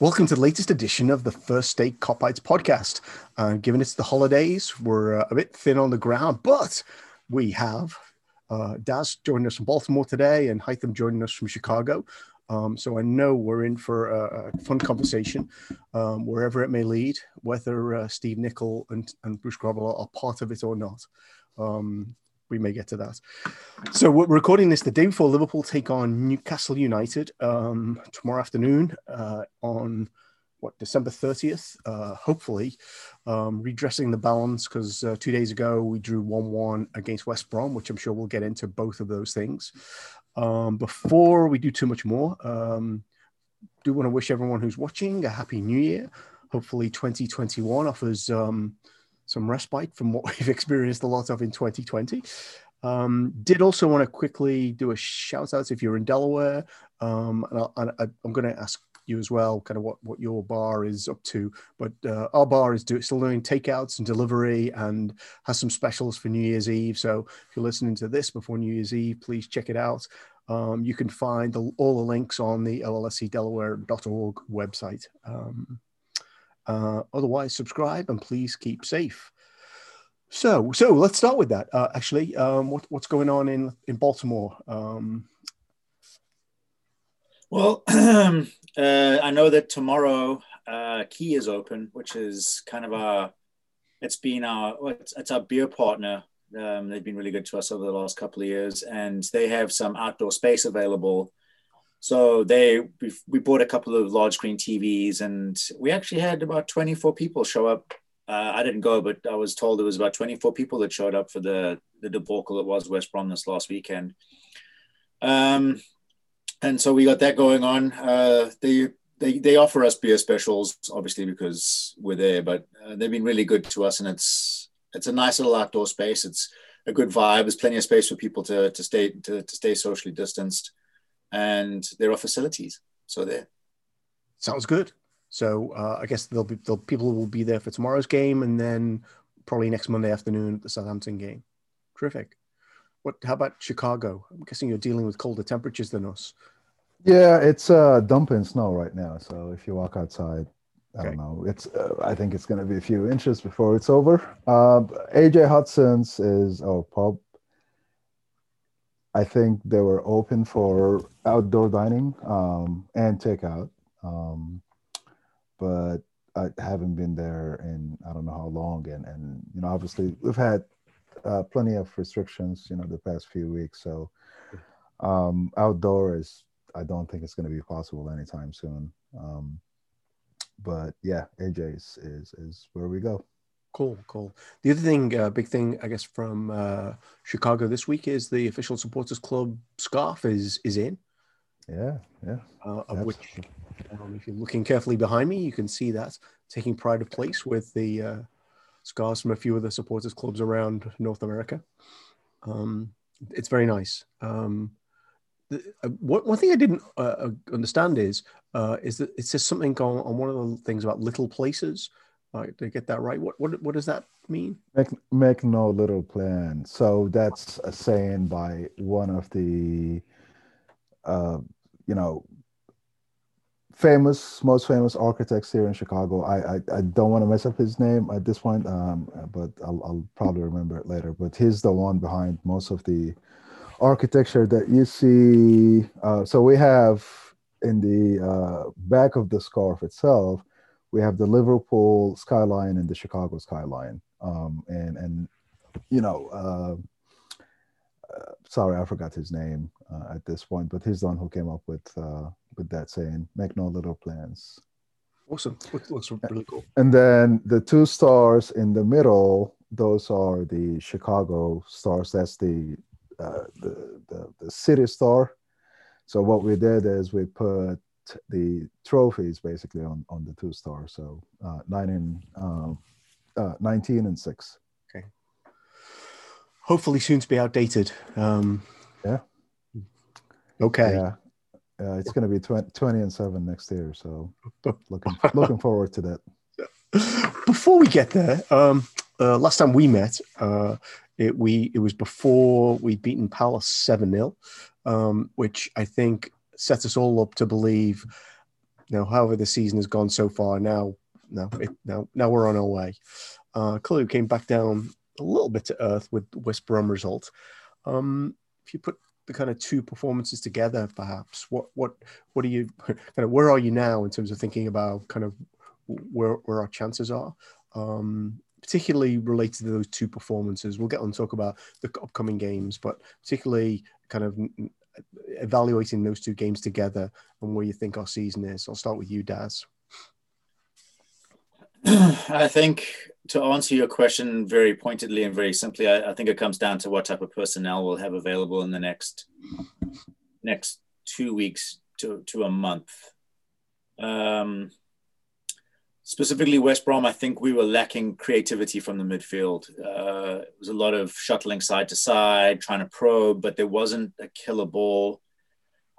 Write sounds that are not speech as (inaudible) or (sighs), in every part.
Welcome to the latest edition of the First State Kopites podcast. Uh, given it's the holidays, we're uh, a bit thin on the ground, but we have uh, Daz joining us from Baltimore today and Hytham joining us from Chicago. Um, so I know we're in for a, a fun conversation, um, wherever it may lead, whether uh, Steve Nicol and, and Bruce Grobbelaar are part of it or not. Um, we may get to that. So we're recording this the day before Liverpool take on Newcastle United um, tomorrow afternoon uh, on what December 30th. Uh, hopefully, um, redressing the balance because uh, two days ago we drew 1-1 against West Brom, which I'm sure we'll get into both of those things. Um, before we do too much more, um, do want to wish everyone who's watching a happy New Year. Hopefully, 2021 offers um, some respite from what (laughs) we've experienced a lot of in 2020. Um, did also want to quickly do a shout out if you're in Delaware. Um, and, I, am going to ask you as well, kind of what, what your bar is up to. But uh, our bar is do, still doing takeouts and delivery and has some specials for New Year's Eve. So if you're listening to this before New Year's Eve, please check it out. Um, you can find the, all the links on the llscdelaware.org website. Um, uh, otherwise, subscribe and please keep safe. So, so let's start with that. Uh, actually, um, what, what's going on in in Baltimore? Um, well, (clears throat) uh, I know that tomorrow uh, Key is open, which is kind of our. It's been our it's, it's our beer partner. Um, they've been really good to us over the last couple of years, and they have some outdoor space available so they we, bought a couple of large screen TVs, and we actually had about 24 people show up. Uh, I didn't go, but I was told there was about 24 people that showed up for the the debacle that was West Brom this last weekend. Um, and so we got that going on. Uh, they they they offer us beer specials, obviously because we're there, but uh, they've been really good to us, and it's it's a nice little outdoor space. It's a good vibe. There's plenty of space for people to to stay to, to stay socially distanced and there are facilities. So there. Sounds good. So uh, I guess there'll be there'll, people will be there for tomorrow's game, and then probably next Monday afternoon at the Southampton game. Terrific. What? How about Chicago? I'm guessing you're dealing with colder temperatures than us. Yeah, it's uh, dumping snow right now. So if you walk outside, I okay. don't know. It's uh, I think it's going to be a few inches before it's over. Uh, AJ Hudson's is oh pub I think they were open for outdoor dining um, and takeout, um, but I haven't been there in I don't know how long. And and you know, obviously we've had uh, plenty of restrictions, you know, the past few weeks. So um, outdoor is I don't think it's going to be possible anytime soon. Um, but yeah, AJ's is is where we go. Cool, cool. The other thing, uh, big thing, I guess, from uh, Chicago this week is the official supporters club scarf is is in. Yeah, yeah. Uh, of which, um, if you're looking carefully behind me, you can see that taking pride of place with the uh, scarves from a few of the supporters clubs around North America. Um, it's very nice. Um, the, uh, one, one thing I didn't uh, uh, understand is uh, is that it says something on, on one of the things about little places. All right, did get that right? What what what does that mean? Make make no little plan. So that's a saying by one of the, uh, you know, famous, most famous architects here in Chicago. I I, I don't want to mess up his name at this point, um, but I'll I'll probably remember it later. But he's the one behind most of the architecture that you see. Uh, so we have in the uh, back of the scarf itself we have the Liverpool skyline and the Chicago skyline. Um, and and you know, uh, uh, sorry, I forgot his name uh, at this point, but he's the one who came up with uh, with that saying, "Make no little plans." Awesome, looks really cool. And then the two stars in the middle, those are the Chicago stars. That's the uh, the, the the city star. So what we did is we put the trophies basically on, on the two stars. So uh, nine and um, uh, 19 and six. Okay. Hopefully soon to be outdated. Um, yeah. Okay. Yeah. Uh, it's going to be 20, 20 and seven next year. So (laughs) looking, looking forward to that. Before we get there, um, uh, last time we met, uh, it, we, it was before we'd beaten Palace 7 0, um, which I think sets us all up to believe now, however, the season has gone so far, now, now, it, now, now we're on our way. Uh, clearly, came back down a little bit to earth with West Brom result. Um, if you put the kind of two performances together, perhaps what what what are you (laughs) kind of where are you now in terms of thinking about kind of where where our chances are, um, particularly related to those two performances. We'll get on talk about the upcoming games, but particularly kind of evaluating those two games together and where you think our season is. I'll start with you, Daz. I think to answer your question very pointedly and very simply, I, I, think it comes down to what type of personnel we'll have available in the next next two weeks to, to a month. Um, specifically, West Brom, I think we were lacking creativity from the midfield. Uh, it was a lot of shuttling side to side, trying to probe, but there wasn't a killer ball.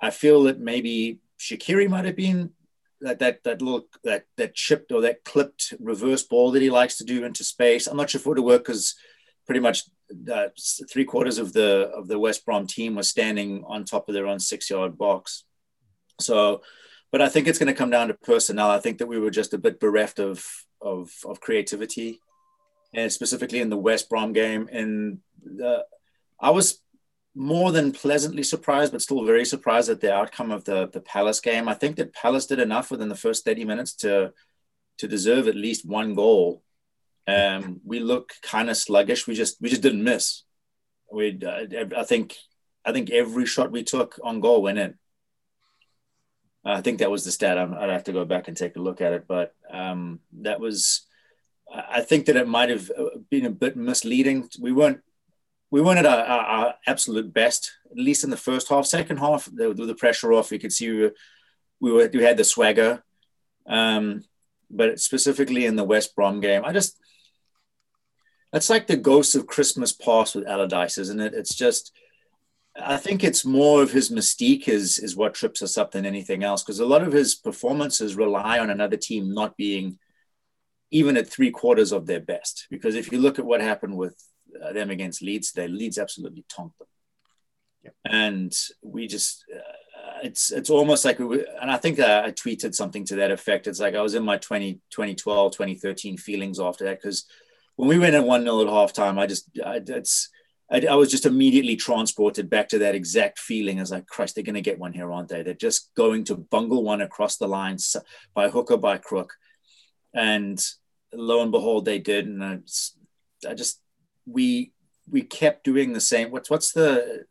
I feel that maybe Shaqiri might have been that that that little that that chipped or that clipped reverse ball that he likes to do into space. I'm not sure if it would work because pretty much uh, three quarters of the of the West Brom team was standing on top of their own six yard box. So, but I think it's going to come down to personnel. I think that we were just a bit bereft of of of creativity, and specifically in the West Brom game. And the, I was more than pleasantly surprised, but still very surprised at the outcome of the the Palace game. I think that Palace did enough within the first 30 minutes to to deserve at least one goal. Um, we look kind of sluggish. We just we just didn't miss. We uh, I think I think every shot we took on goal went in. I think that was the stat. i would have to go back and take a look at it, but um, that was. I think that it might have been a bit misleading. We weren't we weren't at our, our, our, absolute best, at least in the first half. Second half, the, the pressure off, we could see we were, we, were, we had the swagger. Um, but specifically in the West Brom game, I just, it's like the ghost of Christmas past with Allardyce, isn't it? It's just, I think it's more of his mystique is, is what trips us up than anything else. Because a lot of his performances rely on another team not being even at three quarters of their best. Because if you look at what happened with uh, them against Leeds today. Leeds absolutely tonked them. Yep. And we just, uh, it's it's almost like we were, and I think I, I tweeted something to that effect. It's like I was in my 20, 2012, 2013 feelings after that because when we went at 1 0 at halftime, I just, I, it's, I, I, was just immediately transported back to that exact feeling as like, Christ, they're going to get one here, aren't they? They're just going to bungle one across the lines by hook or by crook. And lo and behold, they did. And I, I just, we we kept doing the same. What's what's the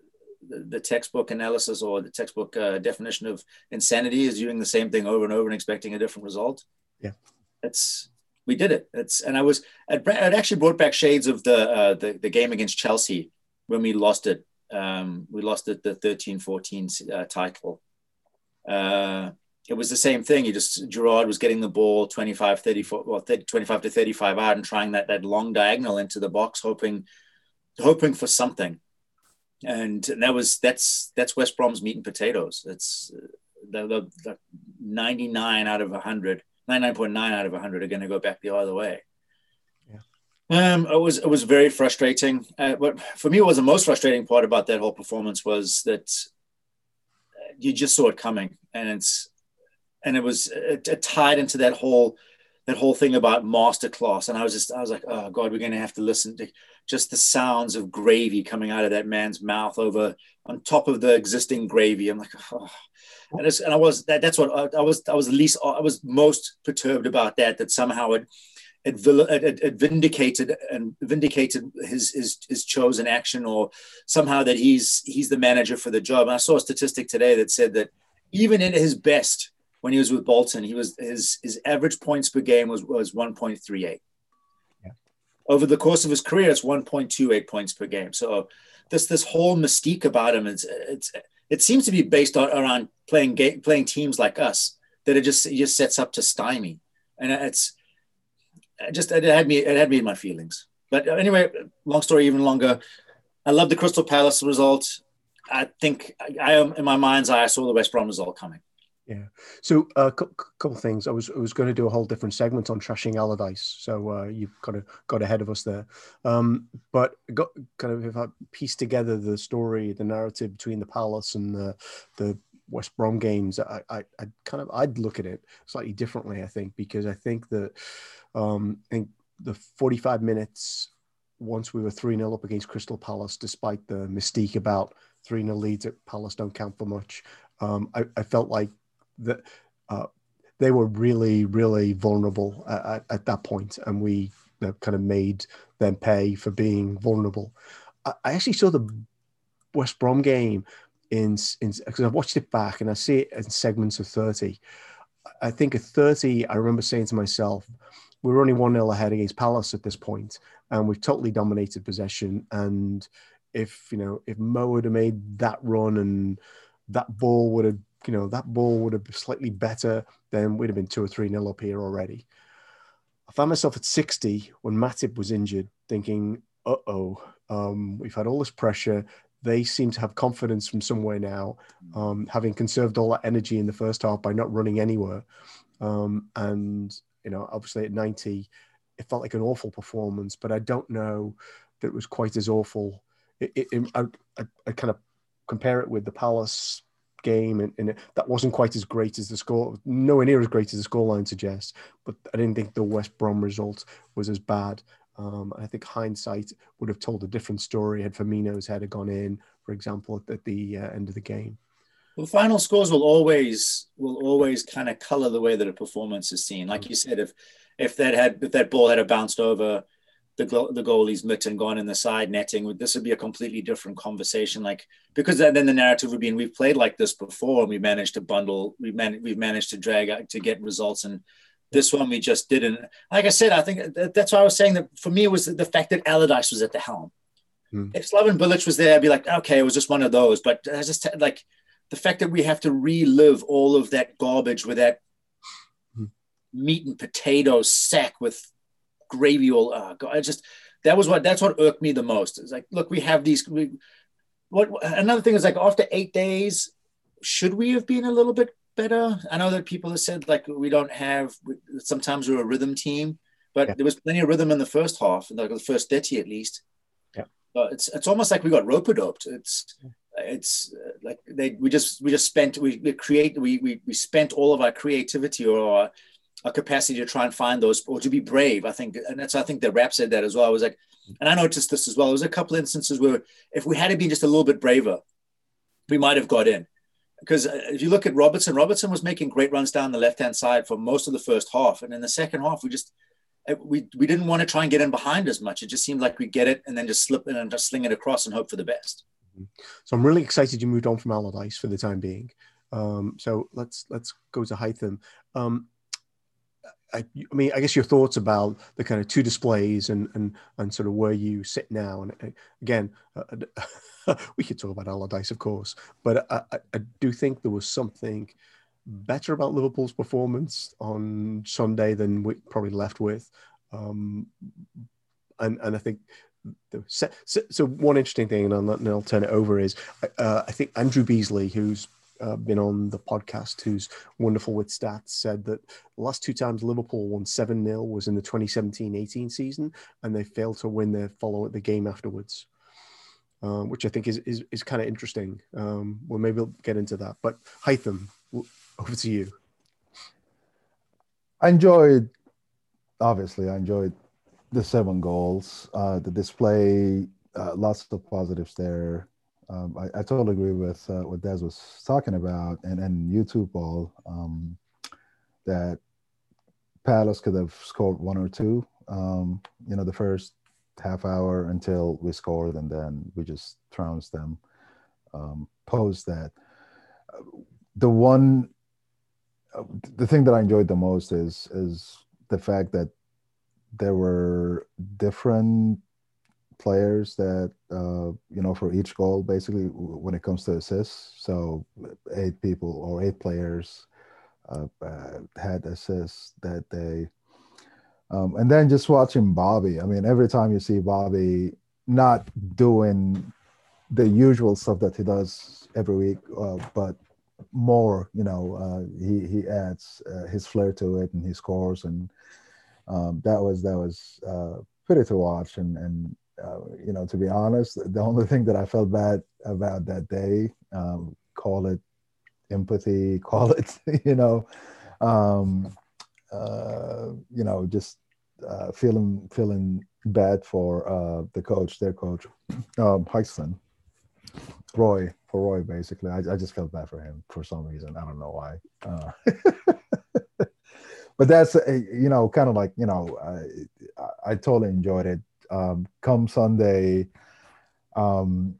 the, textbook analysis or the textbook uh, definition of insanity is doing the same thing over and over and expecting a different result. Yeah, it's we did it. It's and I was it, actually brought back shades of the, uh, the the game against Chelsea when we lost it. Um, we lost it the 13-14 uh, title. Uh, it was the same thing. You just Gerard was getting the ball 25, 34, well, 30, 25 to 35 out and trying that that long diagonal into the box, hoping hoping for something. And that was that's that's West Brom's meat and potatoes. It's the, the, the 99 out of 100, 99.9 out of 100 are going to go back the other way. Yeah. Um, it was it was very frustrating. Uh, but for me, what was the most frustrating part about that whole performance was that you just saw it coming, and it's and it was it, it tied into that whole that whole thing about masterclass. And I was just, I was like, oh God, we're going to have to listen to just the sounds of gravy coming out of that man's mouth over on top of the existing gravy. I'm like, oh. and, and I was, that, that's what I, I, was, I was least, I was most perturbed about that, that somehow it, it, it, it vindicated and vindicated his, his, his chosen action or somehow that he's, he's the manager for the job. And I saw a statistic today that said that even in his best, when he was with Bolton, he was his his average points per game was was 1.38. Yeah. Over the course of his career, it's 1.28 points per game. So this this whole mystique about him is it's it seems to be based on, around playing game, playing teams like us that it just it just sets up to stymie, and it's it just it had me it had me in my feelings. But anyway, long story even longer. I love the Crystal Palace result. I think I, in my mind's eye. I saw the West Brom result coming. Yeah. So a uh, couple things. I was I was going to do a whole different segment on trashing Allardyce. So uh, you've kind of got ahead of us there. Um, but got kind of if I piece together the story, the narrative between the Palace and the the West Brom games, I, I, I kind of I'd look at it slightly differently. I think because I think that um, I think the 45 minutes once we were 3 0 up against Crystal Palace, despite the mystique about 3 0 leads at Palace don't count for much, um, I, I, felt like that uh, they were really, really vulnerable at, at, that point, and we you know, kind of made them pay for being vulnerable. I, I actually saw the West Brom game in because I've watched it back and I see it in segments of 30. I think at 30, I remember saying to myself, we are only 1 0 ahead against Palace at this point, and we've totally dominated possession. And if, you know, if Mo would have made that run and that ball would have, you know, that ball would have been slightly better, then we'd have been 2 or 3 nil up here already. I found myself at 60 when Matip was injured, thinking, uh oh, um, we've had all this pressure they seem to have confidence from somewhere now, um, having conserved all that energy in the first half by not running anywhere. Um, and, you know, obviously at 90, it felt like an awful performance, but I don't know that it was quite as awful. It, it, it, I, I, I, kind of compare it with the Palace game, and, and that wasn't quite as great as the score, nowhere near as great as the scoreline suggests, but I didn't think the West Brom result was as bad. Um, I think hindsight would have told a different story had Firmino's head gone in, for example, at, the uh, end of the game. Well, the final scores will always will always kind of color the way that a performance is seen. Like you said, if if that had if that ball had bounced over the the goalie's mitt and gone in the side netting, would this would be a completely different conversation. Like because then the narrative would be, and we've played like this before, and we managed to bundle, we man, we've managed to drag out to get results and this one we just didn't. Like I said, I think that's why I was saying that for me it was the fact that Allardyce was at the helm. Hmm. If Slaven Bilic was there, I'd be like, okay, it was just one of those. But I just like the fact that we have to relive all of that garbage with that hmm. meat and potatoes sack with gravy all. Uh, I just that was what that's what irked me the most. It's like, look, we have these. We, what another thing is like after eight days, should we have been a little bit better. I know that people have said like we don't have. Sometimes we're a rhythm team, but yeah. there was plenty of rhythm in the first half, like the first thirty at least. Yeah, but it's it's almost like we got rope doped. It's it's uh, like they we just we just spent we, we create we, we we spent all of our creativity or our, our capacity to try and find those or to be brave. I think, and that's I think the Wrap said that as well. I was like, and I noticed this as well. There was a couple instances where if we had to be just a little bit braver, we might have got in because uh, if you look at Robertson, Robertson was making great runs down the left hand side for most of the first half, and in the second half, we just uh, we we didn't want to try and get in behind as much. It just seemed like we get it and then just slip in and just sling it across and hope for the best. Mm-hmm. So I'm really excited you moved on from Allardyce for the time being. Um, so let's let's go to Hytham. Um, I, I, mean, I guess your thoughts about the kind of two displays and and and sort of where you sit now. And uh, again, uh, (laughs) we could talk about Allardyce, of course, but I, I, do think there was something better about Liverpool's performance on Sunday than we probably left with. Um, and and I think so, so, one interesting thing, and I'll, I'll turn it over is uh, I think Andrew Beasley, who's uh, been on the podcast who's wonderful with stats said that the last two times Liverpool won 7 0 was in the 2017 18 season, and they failed to win their follow the game afterwards. Um, which I think is is, is kind of interesting. Um, well, maybe we'll get into that. But Hytham, over to you. I enjoyed, obviously, I enjoyed the seven goals, uh, the display, uh, lots of positives there um, I, I, totally agree with uh, what Des was talking about, and and YouTube all um, that Palace could have scored one or two. Um, you know, the first half hour until we scored, and then we just trounced them. Um, post that, the one, the thing that I enjoyed the most is is the fact that there were different players that uh, you know for each goal basically when it comes to assists. So eight people or eight players uh, uh, had assists that day. Um, and then just watching bobby i mean every time you see bobby not doing the usual stuff that he does every week uh, but more you know uh, he he adds uh, his flair to it and he scores. And um, that was that was pretty to watch and and uh, you know, to be honest, the only thing that I felt bad about that day, um, call it empathy, (laughs) call it, you know, um, uh, you know, just uh, feeling feeling bad for uh, the coach, their coach, (clears throat) um, Roy, for Roy, basically. I, I just felt bad for him for some reason. I don't know why. Uh, (laughs) but that's, you know, kind of like, you know, I, I totally enjoyed it. Um, come Sunday, um,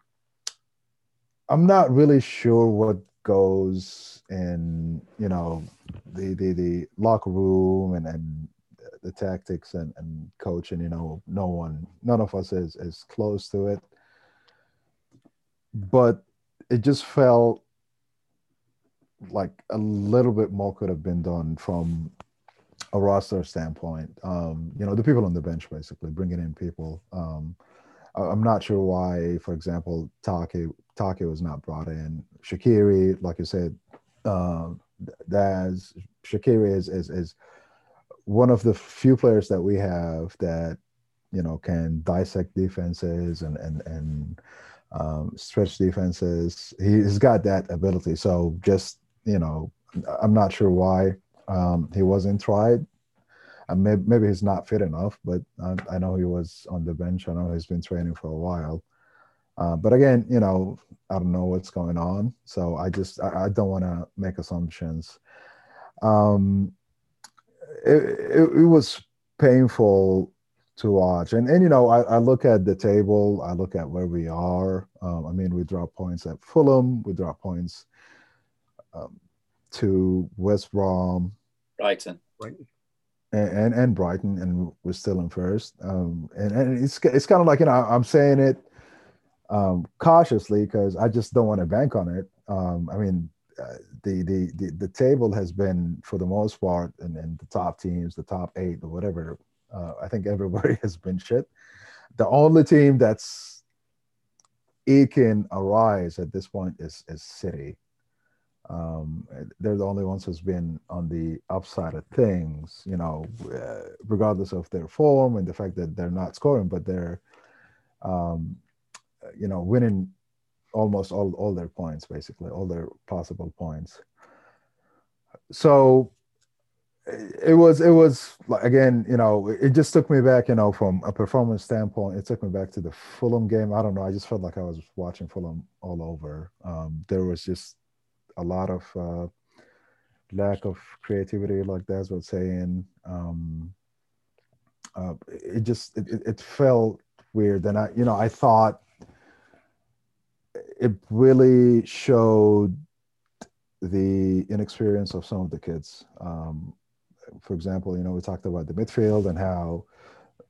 I'm not really sure what goes in, you know, the the, the locker room and, and the tactics and, and coaching, you know, no one, none of us is, is close to it. But it just felt like a little bit more could have been done from a roster standpoint. Um, you know, the people on the bench basically bringing in people. Um, I'm not sure why, for example, Take Take was not brought in. Shaqiri, like you said, uh, Daz Shaqiri is, is is one of the few players that we have that you know can dissect defenses and and and um, stretch defenses. He's got that ability. So just you know, I'm not sure why um, he wasn't tried. And maybe, maybe he's not fit enough, but I, I, know he was on the bench. I know he's been training for a while. Uh, but again, you know, I don't know what's going on. So I just, I, I don't want to make assumptions. Um, it, it, it, was painful to watch. And, and you know, I, I look at the table, I look at where we are. Um, I mean, we drop points at Fulham, we drop points um, to West Brom, Brighton, right. And, and, and Brighton, and we're still in first. Um, and and it's it's kind of like you know I'm saying it um, cautiously because I just don't want to bank on it. Um, I mean, uh, the, the the the table has been for the most part, and, and the top teams, the top eight or whatever. Uh, I think everybody (laughs) has been shit. The only team that's eking a rise at this point is is City. Um, they're the only ones who's been on the upside of things, you know, uh, regardless of their form and the fact that they're not scoring, but they're, um, you know, winning almost all, all their points, basically, all their possible points. So it was, it was again, you know, it just took me back, you know, from a performance standpoint, it took me back to the Fulham game. I don't know. I just felt like I was watching Fulham all over. Um, there was just a lot of uh, lack of creativity, like Daz was saying. Um, uh, it just it, it felt weird, and I you know I thought it really showed the inexperience of some of the kids. Um, for example, you know we talked about the midfield and how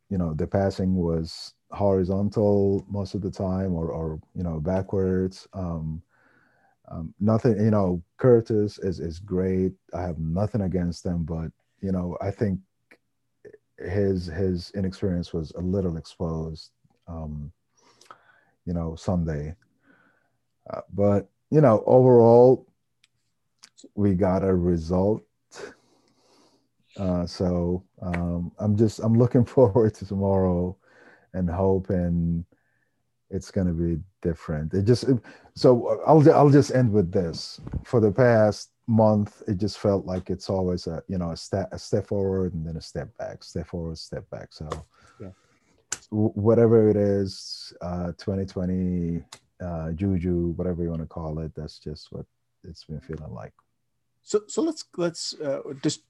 you know the passing was horizontal most of the time or, or you know backwards um, um, nothing, you know, Curtis is is great. I have nothing against him, but you know, I think his his inexperience was a little exposed. Um, you know, Sunday, uh, but you know, overall, we got a result. Uh, so um, I'm just I'm looking (laughs) forward to tomorrow, and hoping it's going to be different. It just it, so I'll I'll just end with this. For the past month, it just felt like it's always a you know a step a step forward and then a step back, step forward, step back. So yeah. w- whatever it is, uh, 2020 uh, juju, whatever you want to call it, that's just what it's been feeling like. So, so let's let's uh, just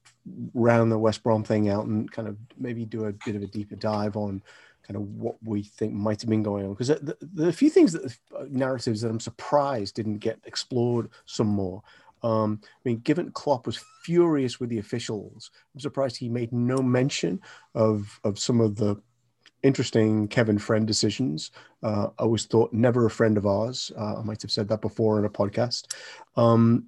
round the West Brom thing out and kind of maybe do a bit of a deeper dive on kind of what we think might have been going on because the, the, few things that uh, narratives that I'm surprised didn't get explored some more. Um, I mean, given Klopp was furious with the officials, I'm surprised he made no mention of of some of the interesting Kevin Friend decisions. Uh, I always thought never a friend of ours. Uh, I might have said that before in a podcast. Um,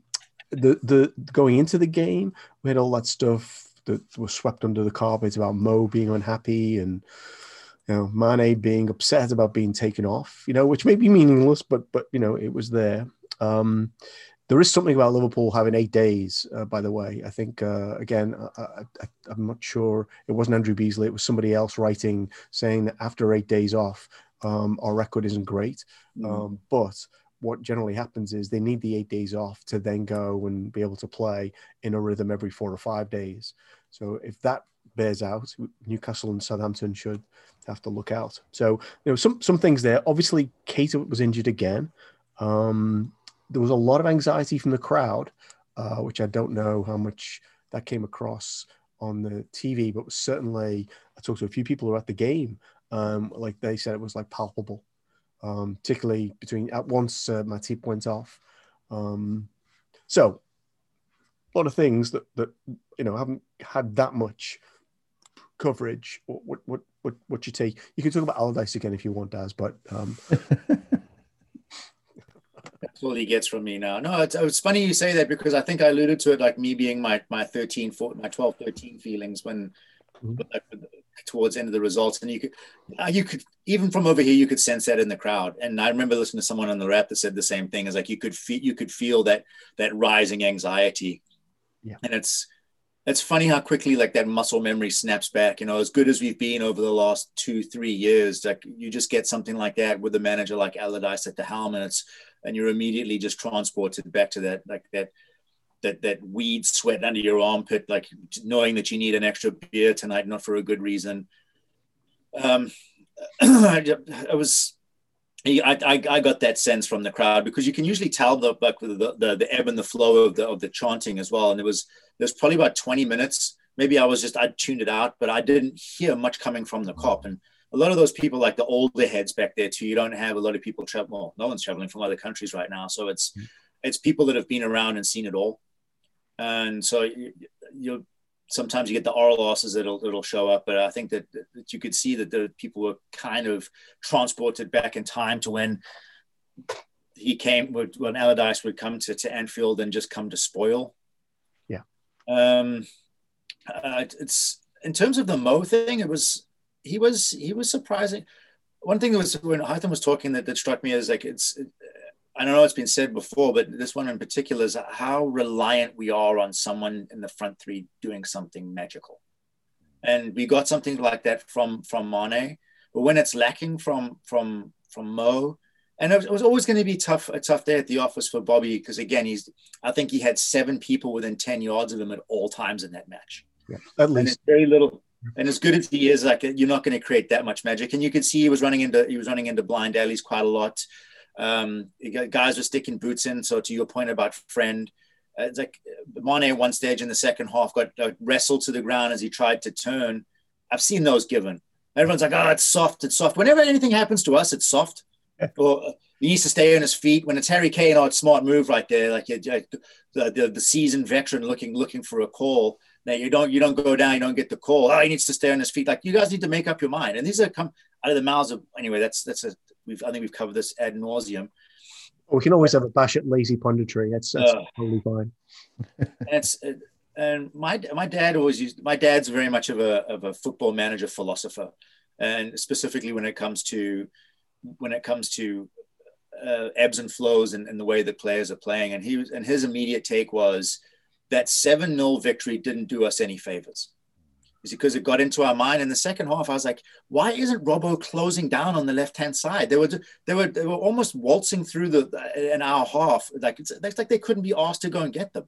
the the going into the game, we had all that stuff that was swept under the carpet about Mo being unhappy and you know, Mane being upset about being taken off, you know, which may be meaningless, but but you know, it was there. Um, there is something about Liverpool having eight days. Uh, by the way, I think uh, again, I, am not sure it wasn't Andrew Beasley; it was somebody else writing saying that after eight days off, um, our record isn't great. Mm. Um, but what generally happens is they need the eight days off to then go and be able to play in a rhythm every four or five days. So if that bears out, Newcastle and Southampton should have to look out. So you know some some things there. Obviously, Keita was injured again. Um, there was a lot of anxiety from the crowd, uh, which I don't know how much that came across on the TV, but certainly I talked to a few people who were at the game. Um, like they said, it was like palpable, um, particularly between at once uh, Matip went off. Um, so a lot of things that that you know haven't had that much coverage. What what what what you take? You can talk about Allardyce again if you want, Daz, but um, (laughs) That's all he gets from me now. No, it's, it's funny you say that because I think I alluded to it like me being my my 13, 14, my 12, 13 feelings when Mhm. like, towards the end of the results. And you could, uh, you could even from over here, you could sense that in the crowd. And I remember listening to someone on the Wrap that said the same thing. Is like you could feel you could feel that that rising anxiety. Yeah. And it's it's funny how quickly like that muscle memory snaps back. You know, as good as we've been over the last two, three years, like you just get something like that with a manager like Allardyce at the helm, and it's and you're immediately just transported back to that like that that that weed sweat under your armpit, like knowing that you need an extra beer tonight, not for a good reason. Um, (clears throat) I, I was. I, I, I got that sense from the crowd because you can usually tell the like the, the, the ebb and the flow of the of the chanting as well. And it was there's probably about 20 minutes. Maybe I was just I tuned it out, but I didn't hear much coming from the Kop. And a lot of those people, like the older heads back there too, you don't have a lot of people travel. Well, no one's traveling from other countries right now, so it's Mm. it's people that have been around and seen it all. And so you, you sometimes you get the oral losses that'll that'll show up, but I think that, that you could see that the people were kind of transported back in time to when he came when Allardyce would come to, to Anfield and just come to spoil. Um, uh, it's in terms of the Mo thing, it was he was he was surprising. One thing was when Hytham was talking that, that struck me as like it's I don't know it's been said before, but this one in particular is how reliant we are on someone in the front three doing something magical. And we got something like that from from Mane, but when it's lacking from from from Mo, and it was always going to be tough a tough day at the office for Bobby because again he's I think he had seven people within ten yards of him at all times in that match. Yeah, at And least it's very little. And as good as he is, like you're not going to create that much magic. And you could see he was running into he was running into blind alleys quite a lot. Um, guys were sticking boots in. So to your point about friend, uh, it's like Mane at one stage in the second half got uh, wrestled to the ground as he tried to turn. I've seen those given. Everyone's like, oh, it's soft, it's soft. Whenever anything happens to us, it's soft. Uh, he needs to stay on his feet. When it's Harry Kane, oh, it's smart move right there. Like the, the, the seasoned veteran looking looking for a call. Now you don't you don't go down, you don't get the call. Oh, he needs to stay on his feet. Like you guys need to make up your mind. And these are come out of the mouths of anyway. That's that's a we've I think we've covered this ad nauseum. we can always have a bash at lazy punditry. That's, that's Uh. totally fine. (laughs) and it's and my my dad always used my dad's very much of a of a football manager philosopher, and specifically when it comes to when it comes to uh, ebbs and flows and, the way that players are playing. And he was and his immediate take was that seven 0 victory didn't do us any favors. Is because it got into our mind in the second half. I was like, why isn't Robbo closing down on the left hand side? They were they were they were almost waltzing through the an hour half. Like it's, it's like they couldn't be asked to go and get them.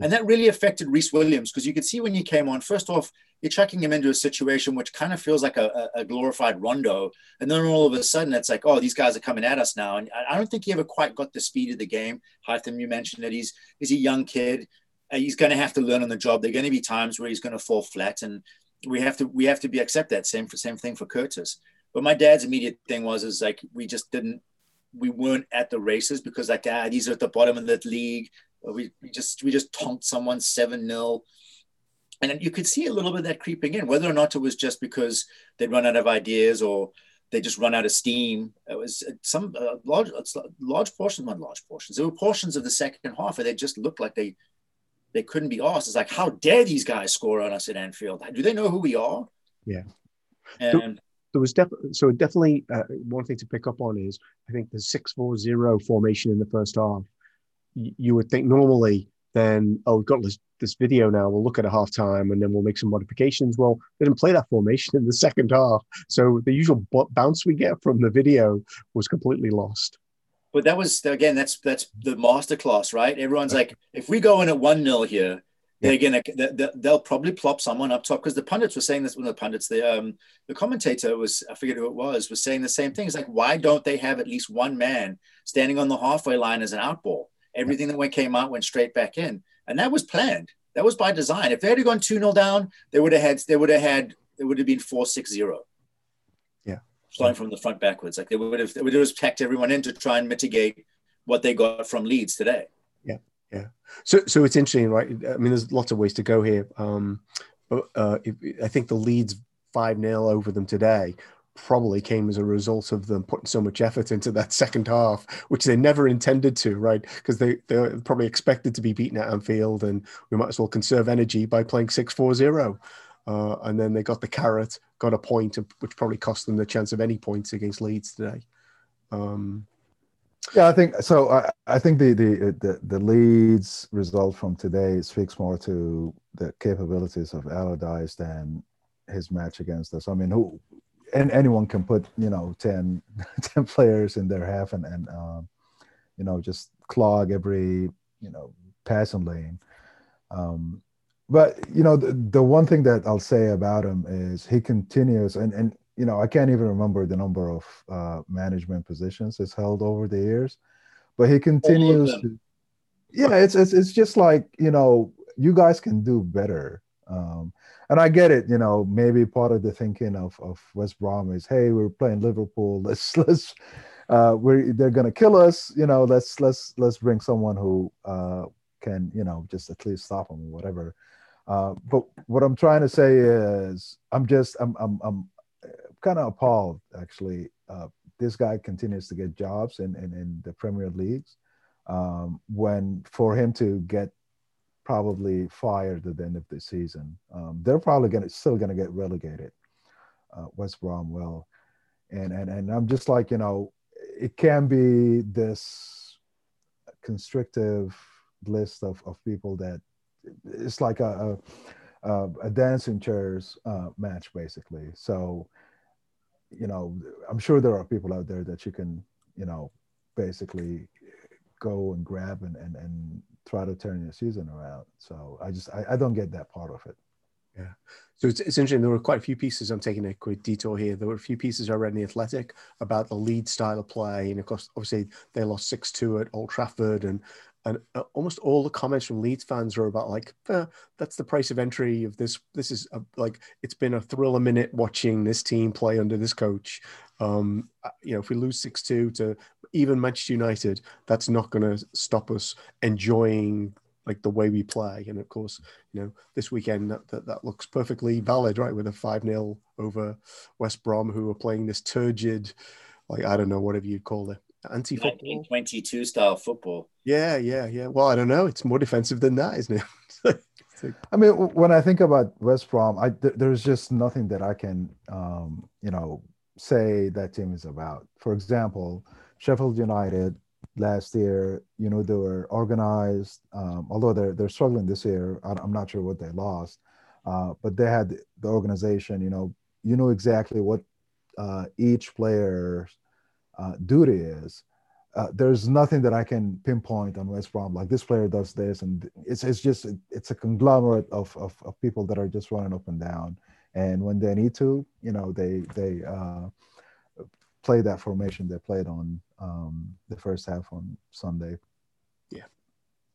And that really affected Rhys Williams because you could see when he came on, first off, you're chucking him into a situation which kind of feels like a, a, glorified rondo. And then all of a sudden it's like, oh, these guys are coming at us now. And I don't think he ever quite got the speed of the game. Hytham, you mentioned that he's he's a young kid. He's going to have to learn on the job. There are going to be times where he's going to fall flat, and we have to we have to be accept that. Same for same thing for Curtis. But my dad's immediate thing was is like we just didn't we weren't at the races because like ah these are at the bottom of the league. We, we just we just tonked someone seven 0 and you could see a little bit of that creeping in, whether or not it was just because they'd run out of ideas or they just run out of steam. It was some uh, large large portions, not large portions. There were portions of the second half where they just looked like they they couldn't be asked. It's like, how dare these guys score on us at Anfield? Do they know who we are? Yeah. And there was definitely so definitely uh, one thing to pick up on is I think the six four zero formation in the first half. You would think normally then oh we've got this this video now we'll look at a half time and then we'll make some modifications. Well, they didn't play that formation in the (laughs) second half, so the usual bounce we get from the video was completely lost. But that was again, that's that's the masterclass, right? Everyone's like, if we go in at one 0 here, they're gonna they'll probably plop someone up top because the pundits were saying this. One of the pundits, the um the commentator was I forget who it was was saying the same thing. It's like why don't they have at least one man standing on the halfway line as an outball? Everything that went came out went straight back in, and that was planned. That was by design. If they had gone two 0 down, they would have had they would have had it would have been four six zero. Yeah, starting from the front backwards, like they would have they would have packed everyone in to try and mitigate what they got from Leeds today. Yeah, yeah. So so it's interesting, right? I mean, there's lots of ways to go here. Um, but uh, I think the Leeds five 0 over them today probably came as a result of them putting so much effort into that second half, which they never intended to, right? Because they they're probably expected to be beaten at Anfield, and we might as well conserve energy by playing 6-4-0. Uh, and then they got the carrot, got a point, which probably cost them the chance of any points against Leeds today. Um, yeah, I think so. I, I think the, the the the Leeds result from today speaks more to the capabilities of Allardyce than his match against us. I mean, who and anyone can put you know 10, (laughs) 10 players in their half and and um, you know just clog every you know passing lane. Um, but you know the, the one thing that I'll say about him is he continues and and you know I can't even remember the number of uh, management positions he's held over the years, but he continues. To, yeah, it's it's it's just like you know you guys can do better. Um, and I get it, you know, maybe part of the thinking of, of West Brom is, hey, we're playing Liverpool. (laughs) Let's let's uh, we're they're gonna kill us, you know. Let's let's let's bring someone who uh, can, you know, just at least stop them or whatever. Uh, but what I'm trying to say is, I'm just I'm I'm I'm kind of appalled actually. Uh, this guy continues to get jobs in in, in the Premier Leagues. Um, when for him to get probably fired at the end of the season. Um, they're probably to still going to get relegated. Uh, West Brom will, and and and I'm just like you know, it can be this constrictive list of of people that it's like a a, a dancing chairs uh, match basically. So, you know, I'm sure there are people out there that you can you know basically go and grab and and, and try to turn your season around. So I just I, I don't get that part of it. Yeah. So it's, it's interesting. There were quite a few pieces. I'm taking a quick detour here. There were a few pieces I read in the Athletic about the lead style of play, and of course, obviously they lost six two at Old Trafford, and and uh, almost all the comments from Leeds fans were about like, eh, that's the price of entry of this. This is a, like it's been a thrill a minute watching this team play under this coach. Um, uh, you know, if we lose six two to even Manchester United, that's not going to stop us enjoying like the way we play. And of course, you know, this weekend that, that, that looks perfectly valid, right? With a 5 0 over West Brom, who are playing this turgid, like, I don't know, whatever you'd call it, anti football. 22 style football. Yeah, yeah, yeah. Well, I don't know. It's more defensive than that, isn't it? (laughs) I mean, when I think about West Brom, I th- there's just nothing that I can, um, you know, say that team is about. For example, Sheffield United last year, you know, they were organized, um, although they're, they're struggling this year. I'm not sure what they lost, uh, but they had the organization, you know, you know exactly what uh, each player's uh, duty is. Uh, there's nothing that I can pinpoint on West Brom. Like this player does this, and it's it's just it's a conglomerate of, of, of people that are just running up and down. And when they need to, you know, they they uh, play that formation they played on um, the first half on Sunday. Yeah.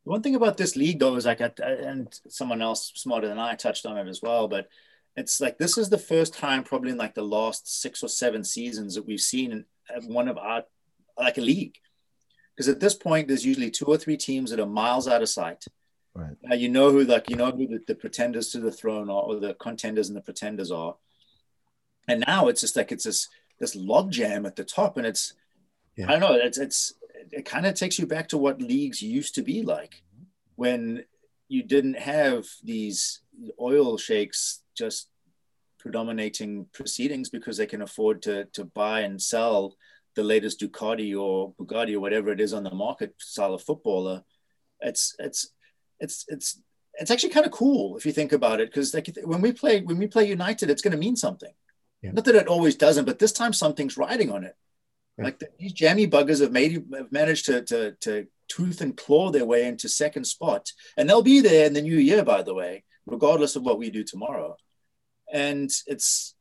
One thing about this league, though, is like, and someone else smarter than I touched on it as well, but it's like this is the first time, probably in like the last six or seven seasons, that we've seen one of our like a league. Because at this point, there's usually two or three teams that are miles out of sight. Right. Uh, you know who, like, you know who the, the pretenders to the throne are, or the contenders and the pretenders are. And now it's just like it's this this logjam at the top, and it's yeah. I don't know. It's it's it kind of takes you back to what leagues used to be like when you didn't have these oil sheikhs just predominating proceedings because they can afford to to buy and sell the latest Ducati or Bugatti or whatever it is on the market style of footballer. It's it's it's it's it's actually kind of cool if you think about it because like when we play when we play United, it's going to mean something. Yeah. Not that it always doesn't, but this time something's riding on it. Yeah. Like the, these jammy buggers have made have managed to, to to tooth and claw their way into second spot, and they'll be there in the new year, by the way, regardless of what we do tomorrow. And it's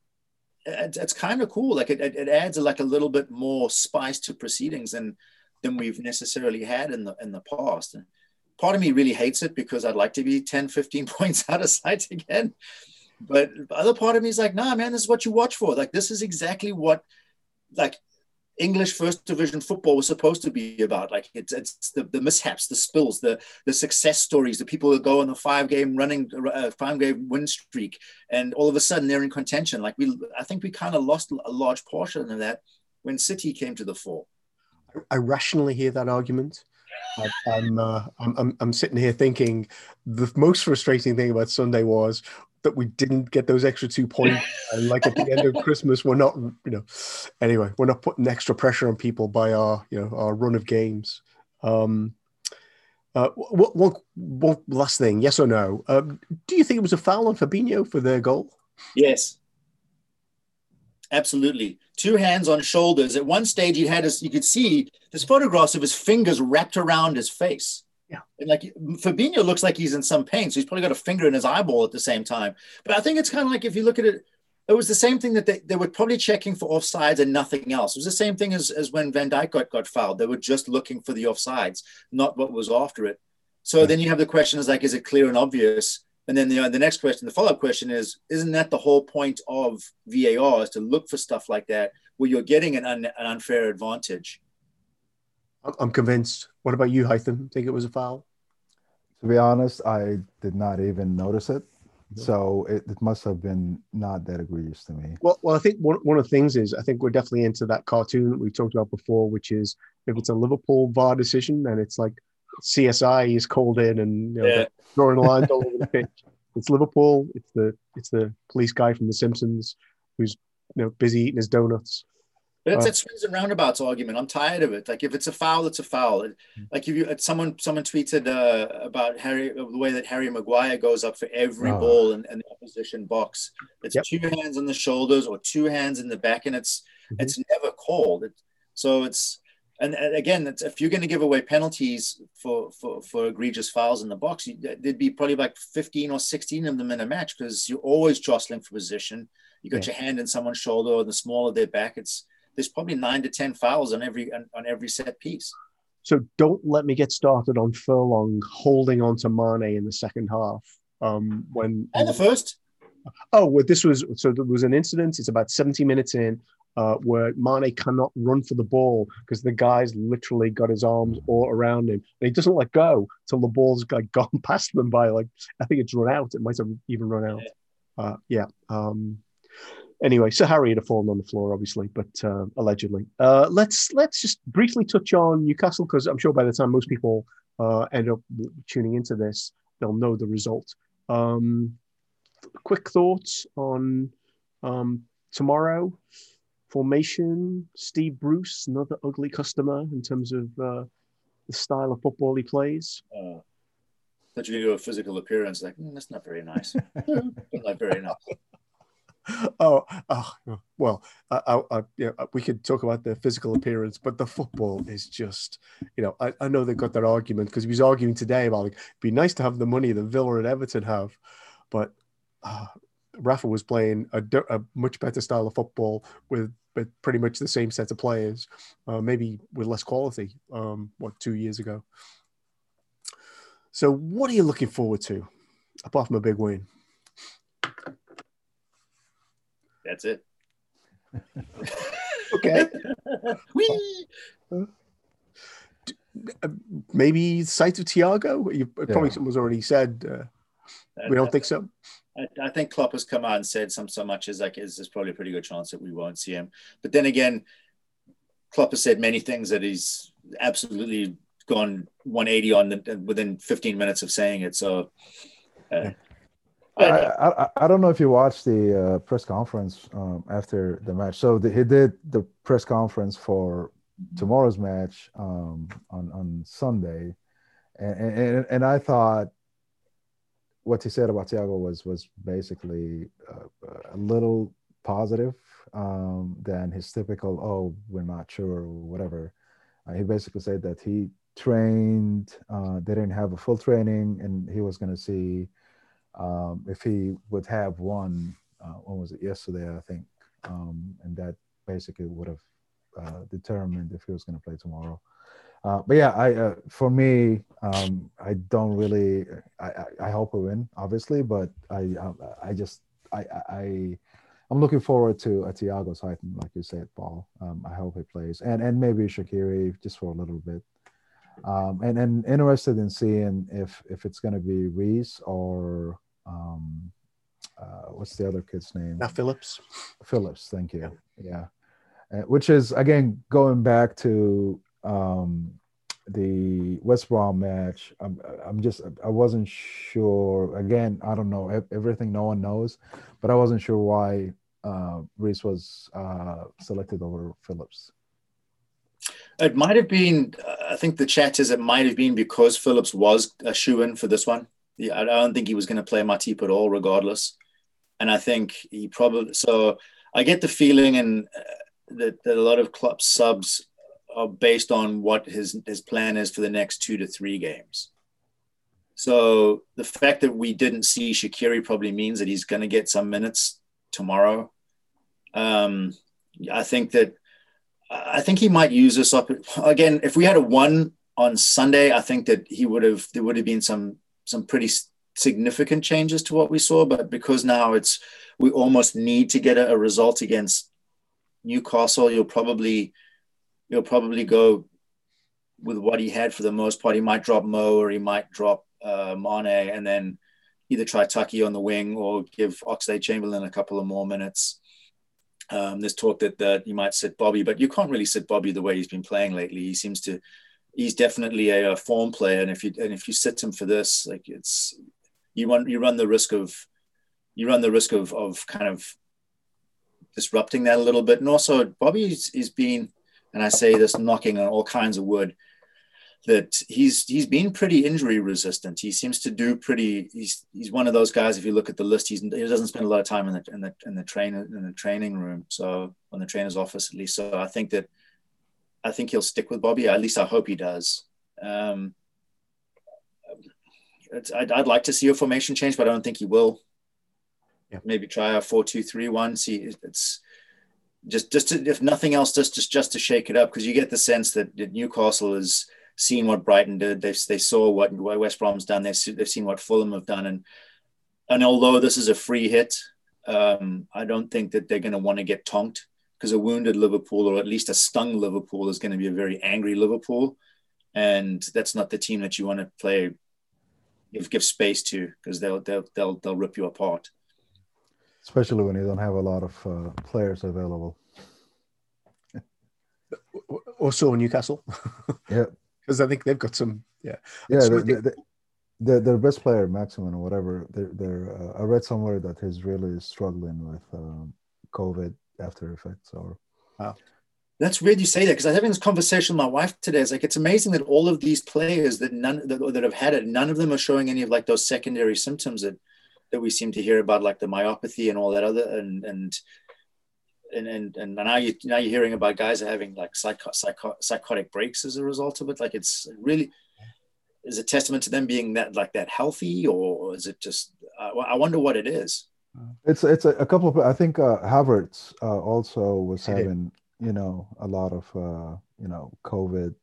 it- it's kind of cool. Like it, it, it adds like a little bit more spice to proceedings than than we've necessarily had in the in the past. And part of me really hates it because I'd like to be 10, 15 (laughs) points out of sight again. But the other part of me is like, nah, man, this is what you watch for. Like this is exactly what like English first division football was supposed to be about. Like it's, it's the, the mishaps, the spills, the the success stories, the people that go on the five game running, uh, five game win streak, and all of a sudden they're in contention. Like we, I think we kind of lost a large portion of that when City came to the fore. I rationally hear that argument. I'm, uh, I'm, I'm, I'm sitting here thinking the most frustrating thing about Sunday was that we didn't get those extra two points. and like at the end of Christmas, we're not, you know, anyway, we're not putting extra pressure on people by our, you know, our run of games. Um, uh, what, what, what last thing? Yes or no? Um, do you think it was a foul on Fabinho for their goal? Yes. Absolutely. Two hands on shoulders. At one stage, he had his, you could see there's photographs of his fingers wrapped around his face. Yeah. And like Fabinho looks like he's in some pain. So he's probably got a finger in his eyeball at the same time. But I think it's kind of like if you look at it, it was the same thing that they, they were probably checking for offsides and nothing else. It was the same thing as, as when Van Dijk got, got fouled. They were just looking for the offsides, not what was after it. So then you have the question is like, is it clear and obvious? And then the, the next question, the follow up question is, isn't that the whole point of VAR is to look for stuff like that where you're getting an, un, an unfair advantage? I'm- I'm convinced. What about you, Hytham? Think it was a foul? To be honest, I did not even notice it. No. So it, it must have been not that egregious to me. Well, well, I think one, one of the things is I think we're definitely into that cartoon that we talked about before, which is if it's a Liverpool VAR decision and it's like CSI is called in and you know, Yeah. they're drawing lines all over the (laughs) pitch. It's Liverpool. It's the it's the police guy from The Simpsons who's you know busy eating his donuts. But it's Uh, that swings and roundabouts argument. I'm tired of it. Like if it's a foul, it's a foul. It- Like if you uh, someone someone tweeted uh, about Harry the way that Harry Maguire goes up for every Oh. ball in, in the opposition box. It's Yep. two hands on the shoulders or two hands in the back, and it's Mhm. it's never called. It, so it's and, and again, it's, if you're going to give away penalties for, for for egregious fouls in the box, you, there'd be probably like 15 or 16 of them in a match because you're always jostling for position. You got your hand in someone's shoulder or the small of their back. It's there's probably nine to ten fouls on every on, on every set piece. So don't let me get started on Furlong holding on to Mane in the second half. Um, when And the first, Oh, well, this was so there was an incident. It's about 70 minutes in uh, where Mane cannot run for the ball because the guy's literally got his arms all around him. And he doesn't let go till the ball's like gone (laughs) past them by like, I think it's run out. It might have even run out. Uh, yeah. Um, anyway, so Harry had fallen on the floor, obviously, but uh, allegedly. Uh, let's let's just briefly touch on Newcastle because I'm sure by the time most people uh, end up tuning into this, they'll know the result. Um, quick thoughts on um, tomorrow formation. Steve Bruce, another ugly customer in terms of uh, the style of football he plays. uh, that to do a physical appearance, like "Mm, that's not very nice. (laughs) not very nice. (laughs) Oh, oh well, I, I, yeah, we could talk about their physical appearance, but the football is just, you know, I, I know they've got that argument because he was arguing today about like, it'd be nice to have the money that Villa and Everton have, but uh, Rafa was playing a, a much better style of football with, with pretty much the same set of players, uh, maybe with less quality. Um, what two years ago. So, what are you looking forward to, apart from a big win? That's it. (laughs) Okay. (laughs) Whee! Uh, maybe sight of Thiago. You probably Yeah. was already said. Uh, we don't think so. I, I think Klopp has come out and said some so much as like is there's probably a pretty good chance that we won't see him. But then again, Klopp has said many things that he's absolutely gone 180 on the, within 15 minutes of saying it. So uh, I, I, I, I don't know if you watched the uh, press conference um, after the match. So the, he did the press conference for tomorrow's match um, on on Sunday, and, and and I thought what he said about Thiago was was basically uh, a little positive. um, than his typical "oh, we're not sure" or whatever. Uh, he basically said that he trained, uh, they didn't have a full training, and he was going to see um, if he would have won, Uh, when was it? Yesterday, I think, um, and that basically would have uh, determined if he was going to play tomorrow. Uh, but yeah, I uh, for me, um, I don't really. I, I, I hope we win, obviously, but I I just I I I'm looking forward to a Thiago Titan, like you said, Paul. Um, I hope he plays, and and maybe Shaqiri just for a little bit. Um, and and interested in seeing if if it's going to be Rhys or um, uh, what's the other kid's name? Now Phillips. Phillips, thank you. Yeah, yeah. Uh, which is again going back to um, the West Brom match. I'm, I'm just I wasn't sure. Again, I don't know everything. No one knows, but I wasn't sure why uh, Rhys was uh, selected over Phillips. It might have been. I think the chat is it might have been because Phillips was a shoe in for this one. I don't think he was going to play Matip at all, regardless. And I think he probably so. I get the feeling and uh, that, that a lot of Klopp subs are based on what his his plan is for the next two to three games. So the fact that we didn't see Shaqiri probably means that he's going to get some minutes tomorrow. Um, I think that I think he might use this up again. If we had a one on Sunday, I think that he would have there would have been some some pretty significant changes to what we saw. But because now it's we almost need to get a, a result against Newcastle, you'll probably you'll probably go with what he had for the most part. He might drop Mo or he might drop uh, Mane and then either try Tucky on the wing or give Oxlade-Chamberlain a couple of more minutes. Um, there's talk that that you might sit Bobby, but you can't really sit Bobby the way he's been playing lately. He seems to, he's definitely a, a form player, and if you and if you sit him for this, like it's you run you run the risk of you run the risk of of kind of disrupting that a little bit, and also Bobby's is been and I say this knocking on all kinds of wood, that he's he's been pretty injury resistant. He seems to do pretty. He's he's one of those guys. If you look at the list, he's, he doesn't spend a lot of time in the in the in the train in the training room. So on the trainer's office at least. So I think that I think he'll stick with Bobby. At least I hope he does. Um, I'd, I'd like to see a formation change, but I don't think he will. Yeah. Maybe try a four-two-three-one. See, it's just just to, if nothing else, just just just to shake it up because you get the sense that, Newcastle has seen what Brighton did. They they saw what West Brom's done. They've they've seen what Fulham have done, and and although this is a free hit, um, I don't think that they're going to want to get tonked because a wounded Liverpool or at least a stung Liverpool is going to be a very angry Liverpool, and that's not the team that you want to play. Give, give space to because they'll, they'll they'll they'll rip you apart especially when you don't have a lot of uh, players available. (laughs) Also, Newcastle. (laughs) yeah, because I think they've got some. Yeah, yeah. The, the, their best player, Maximin or whatever. They're, they're uh, I read somewhere that he's really struggling with um, COVID after effects. Or wow. That's weird you say that because I was having this conversation with my wife today. It's like it's amazing that all of these players that none that, that have had it, none of them are showing any of like those secondary symptoms that that we seem to hear about, like the myopathy and all that other, and and and and, and now you now you're hearing about guys having like psycho, psycho, psychotic breaks as a result of it. Like it's really is a testament to them being that like that healthy, or is it just? Uh, I wonder what it is. It's it's a, a couple of. I think uh, Havertz uh, also was having you know a lot of uh, you know COVID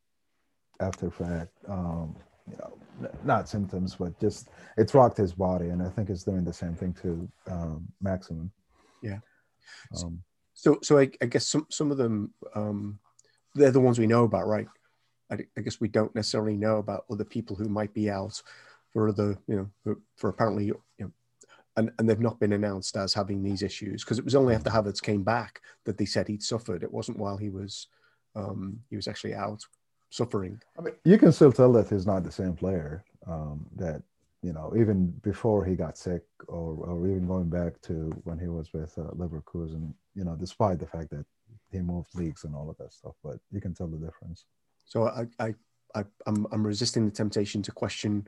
after effect. Um, you know not symptoms, but just it's rocked his body, and I think it's doing the same thing to um, Maximin. Yeah. Um, so, so I, I, guess some some of them um, they're the ones we know about, right? I, I, guess we don't necessarily know about other people who might be out for the you know, for, for apparently, you know, and, and they've not been announced as having these issues because it was only after Havertz came back that they said he'd suffered. It wasn't while he was um, he was actually out suffering. I mean, you can still tell that he's not the same player. Um, that you know, even before he got sick, or, or even going back to when he was with uh, Leverkusen, you know, despite the fact that he moved leagues and all of that stuff, but you can tell the difference. So I, I, I I'm, I'm resisting the temptation to question,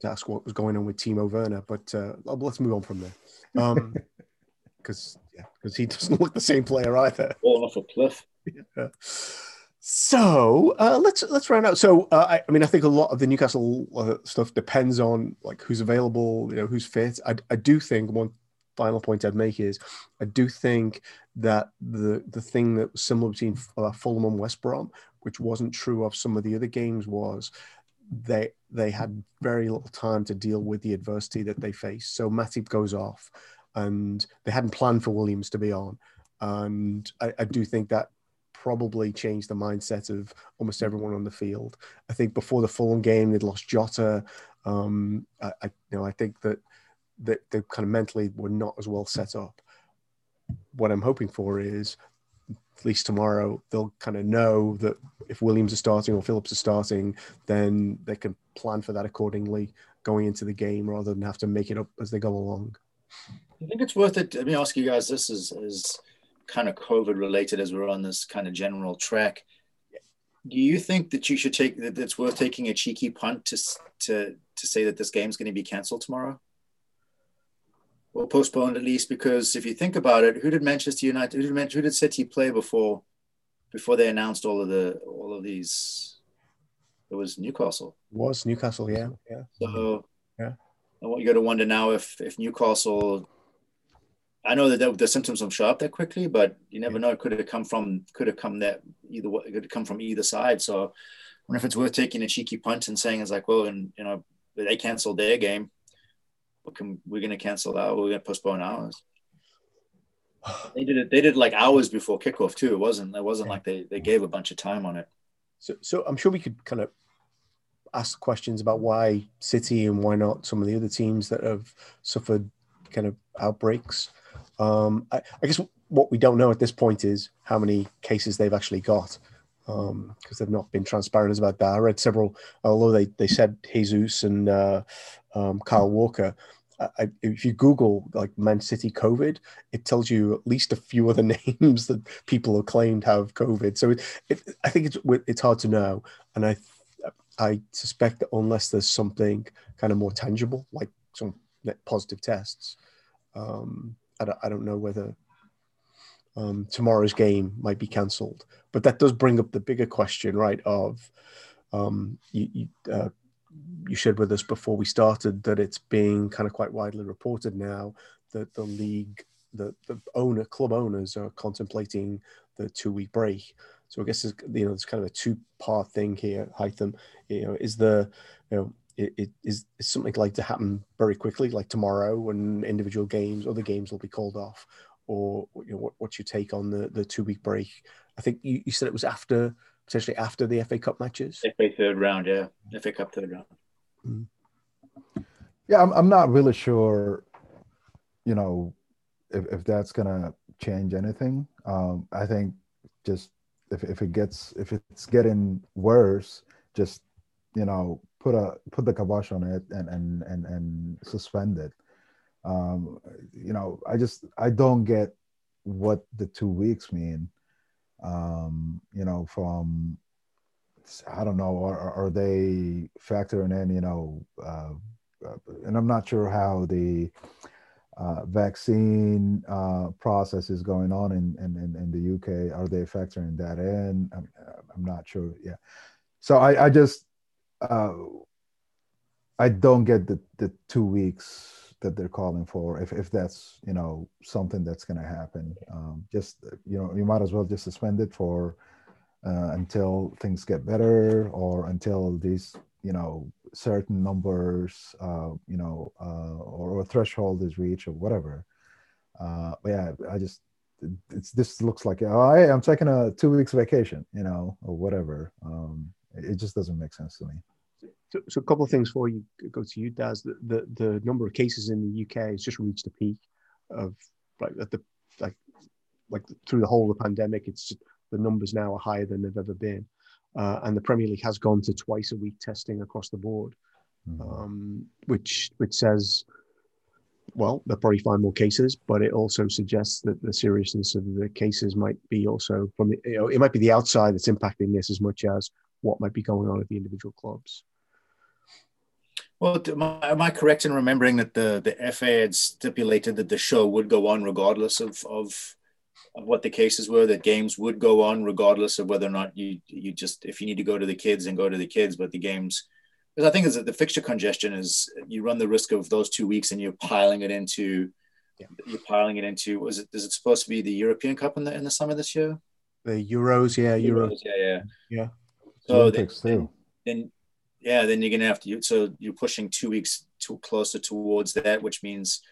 to ask what was going on with Timo Werner, but uh, let's move on from there. Um, (laughs) because yeah, because he doesn't look the same player either. Falling off a cliff. Yeah. So uh, let's let's round out. So uh, I, I, mean, I think a lot of the Newcastle uh, stuff depends on like who's available, you know, who's fit. I, I do think one final point I'd make is I do think that the the thing that was similar between uh, Fulham and West Brom, which wasn't true of some of the other games, was they they had very little time to deal with the adversity that they faced. So Matip goes off, and they hadn't planned for Williams to be on, and I, I do think that probably changed the mindset of almost everyone on the field. I think before the Fulham game, they'd lost Jota. Um, I, I, you know, I think that that they kind of mentally were not as well set up. What I'm hoping for is at least tomorrow they'll kind of know that if Williams is starting or Phillips is starting, then they can plan for that accordingly going into the game rather than have to make it up as they go along. I think it's worth it. Let me ask you guys this is is kind of COVID related as we're on this kind of general track. Do you think that you should take that it's worth taking a cheeky punt to to to say that this game's going to be canceled tomorrow? Or postponed at least because if you think about it, who did Manchester United, who did, who did City play before before they announced all of the all of these? It was Newcastle. Was Newcastle? Yeah, yeah. So yeah, you got to wonder now if if Newcastle. I know that the symptoms don't show up that quickly, but you never know. It Could have come from could have come that either it could have come from either side. So, I wonder if it's worth taking a cheeky punt and saying it's like, well, and you know, they canceled their game can, we're going to cancel that. We're going to postpone ours. (sighs) They did it. They did like hours before kickoff too. It wasn't. It wasn't like they they gave a bunch of time on it. So, so I'm sure we could kind of ask questions about why City and why not some of the other teams that have suffered kind of outbreaks. Um, I, I guess what we don't know at this point is how many cases they've actually got because um, they've not been transparent about that. I read several, although they, they said Jesus and uh, um, Kyle Walker, I, if you Google like Man City COVID, it tells you at least a few (laughs) other names that people have claimed have COVID. So it, it, I think it's it's hard to know, and I I suspect that unless there's something kind of more tangible, like some positive tests, um, I, don't, I don't know whether um, tomorrow's game might be cancelled. But that does bring up the bigger question, right? Of um, you, you uh, you shared with us before we started that it's being kind of quite widely reported now that the league, the, the owner, club owners are contemplating the two week break. So I guess you know there's kind of a two part thing here. Hytham, you know, is the you know it, it is, is something like to happen very quickly, like tomorrow, when individual games, other games will be called off, or you know, what, what's your take on the the two week break? I think you, you said it was after potentially after the FA Cup matches. FA third round, yeah, FA Cup third round. Mm. Yeah, I'm, I'm not really sure, you know, if, if that's gonna change anything. Um, I think just if, if it gets if it's getting worse, just you know put a put the kibosh on it and and and and suspend it. Um, you know, I just I don't get what the two weeks mean. Um, you know, from I don't know, are, are they factoring in, you know, uh, uh, and I'm not sure how the uh, vaccine uh, process is going on in, in, in, the UK. Are they factoring that in? I'm, I'm not sure. Yeah. So I, I just, uh, I don't get the, the two weeks that they're calling for. If, if that's, you know, something that's going to happen, um, just, you know, you might as well just suspend it for uh, until things get better or until these you know certain numbers uh, you know uh, or, or threshold is reached or whatever. Uh, but yeah i just it's this looks like oh, hey, i'm taking a two weeks vacation you know or whatever. Um, it just doesn't make sense to me so, so a couple of things for you go to you daz the, the, the number of cases in the uk has just reached a peak of like at the like like through the whole of the pandemic it's the numbers now are higher than they've ever been. Uh, and the Premier League has gone to twice a week testing across the board, mm-hmm. um, which which says, well, they'll probably find more cases, but it also suggests that the seriousness of the cases might be also from the, you know, it might be the outside that's impacting this as much as what might be going on at the individual clubs. Well, am I, am I correct in remembering that the the FA had stipulated that the show would go on regardless of of of what the cases were? That games would go on regardless of whether or not you you just if you need to go to the kids and go to the kids, but the games. Because I think is that the fixture congestion is you run the risk of those two weeks and you're piling it into yeah. you're piling it into was it is it supposed to be the European Cup in the in the summer this year? The Euros, yeah, Euros, Euros, yeah, yeah, yeah. So Olympics then, too. Then, yeah, then you're gonna have to. So you're pushing two weeks too closer towards that, which means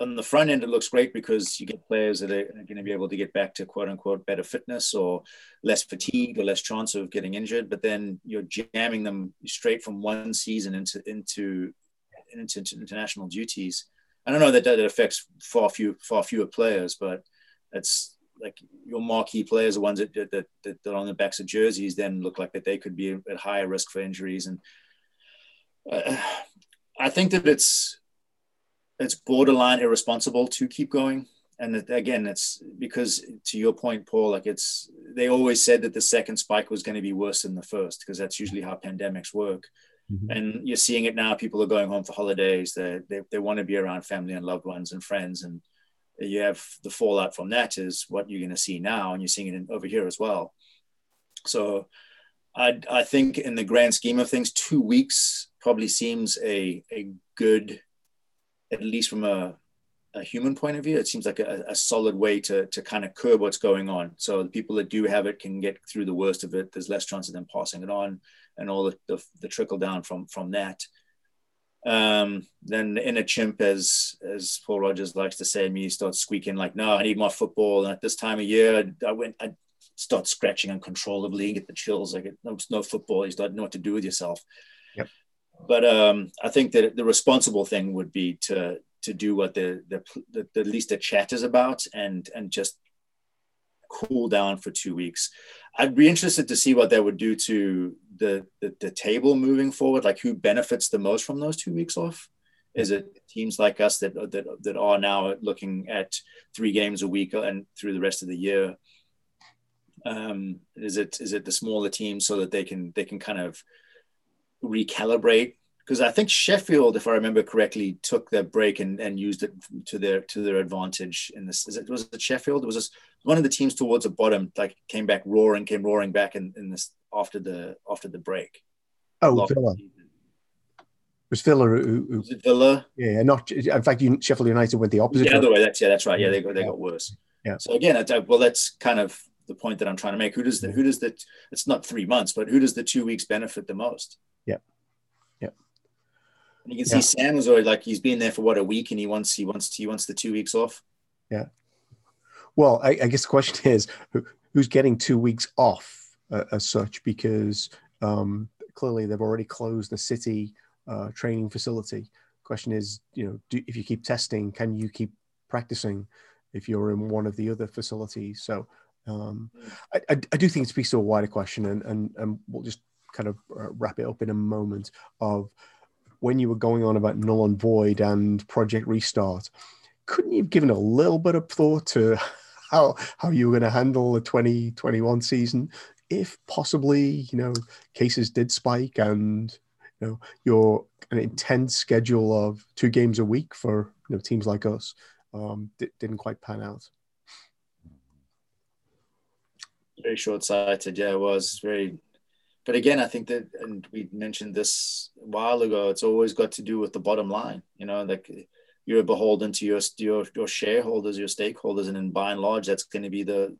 on the front end it looks great because you get players that are going to be able to get back to quote unquote better fitness or less fatigue or less chance of getting injured. But then you're jamming them straight from one season into into into, into international duties. I don't know that that affects far few far fewer players, but it's like your marquee players, the ones that, that, that, that are on the backs of jerseys, then look like that they could be at higher risk for injuries. And uh, I think that it's it's borderline irresponsible to keep going. And that, again, it's because to your point, Paul, like it's they always said that the second spike was going to be worse than the first because that's usually how pandemics work. Mm-hmm. And you're seeing it now. People are going home for holidays. They, they, they want to be around family and loved ones and friends. And you have the fallout from that is what you're going to see now. And you're seeing it over here as well. So I, I think in the grand scheme of things, two weeks probably seems a, a good, at least from a, a human point of view, it seems like a, a, solid way to, to kind of curb what's going on. So the people that do have it can get through the worst of it. There's less chance of them passing it on and all the, the, the trickle down from from that. Um, then in a chimp, as as Paul Rogers likes to say, me starts squeaking like, "No, I need more football." And at this time of year, I, I went, I start scratching uncontrollably, and get the chills. I get no, no football. You start know what to do with yourself. Yep. But um, I think that the responsible thing would be to to do what the the, the, the least the chat is about, and and just cool down for two weeks. I'd be interested to see what that would do to the, the, the table moving forward. Like who benefits the most from those two weeks off? Is it teams like us that that that are now looking at three games a week and through the rest of the year? Um, is it is it the smaller teams so that they can they can kind of recalibrate because I think Sheffield, if I remember correctly, took their break and, and used it to their to their advantage in this. Is it was it Sheffield? It was just one of the teams towards the bottom, like came back roaring, came roaring back in, in this after the after the break. Oh, Villa. It was Villa who, who was it Villa? Yeah, not in fact. Sheffield United went the opposite. Yeah, other way. That's yeah, that's right. Yeah, they got they got worse. Yeah. So again, well, that's kind of the point that I'm trying to make. Who does the who does the? It's not three months, but who does the two weeks benefit the most? And you can see yeah. Sam was already like he's been there for what a week, and he wants he wants he wants the two weeks off. Yeah. Well, I, I guess the question (laughs) is who, who's getting two weeks off uh, as such because um, clearly they've already closed the city uh, training facility. Question is, you know, do, if you keep testing, can you keep practicing if you're in one of the other facilities? So um. I, I, I, do think it speaks to a wider question, and, and, and we'll just kind of uh, wrap it up in a moment of when you were going on about null and void and project restart, couldn't you have given a little bit of thought to (laughs) how how you were going to handle the 2021 season if possibly you know cases did spike and you know your an intense schedule of two games a week for you know teams like us um, d- didn't quite pan out. Very short sighted, yeah, it was very but again, I think that, and we mentioned this a while ago. It's always got to do with the bottom line. You know, like you're beholden to your your, your shareholders, your stakeholders, and in by and large, that's going to be the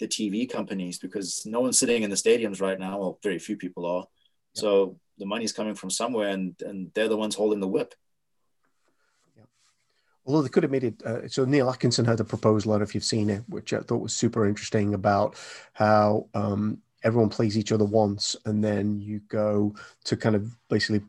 the TV companies because no one's sitting in the stadiums right now. Well, very few people are. Yeah. So the money's coming from somewhere, and and they're the ones holding the whip. Yeah. Although they could have made it. Uh, so Neil Atkinson had a proposal, I don't know if you've seen it, which I thought was super interesting about how um, everyone plays each other once, and then you go to kind of basically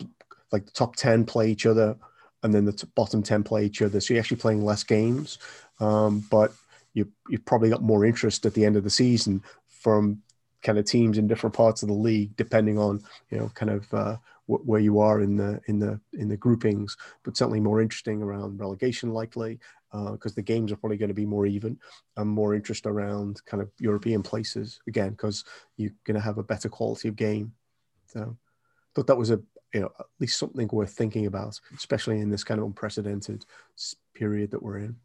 like the top 10 play each other, and then the t- bottom 10 play each other. So you're actually playing less games, um, but you, you've probably got more interest at the end of the season from kind of teams in different parts of the league, depending on, you know, kind of uh, where you are in the in the in the groupings, but certainly more interesting around relegation likely because uh, the games are probably going to be more even and more interest around kind of European places again because you're going to have a better quality of game. So, thought that was a you know at least something worth thinking about, especially in this kind of unprecedented period that we're in.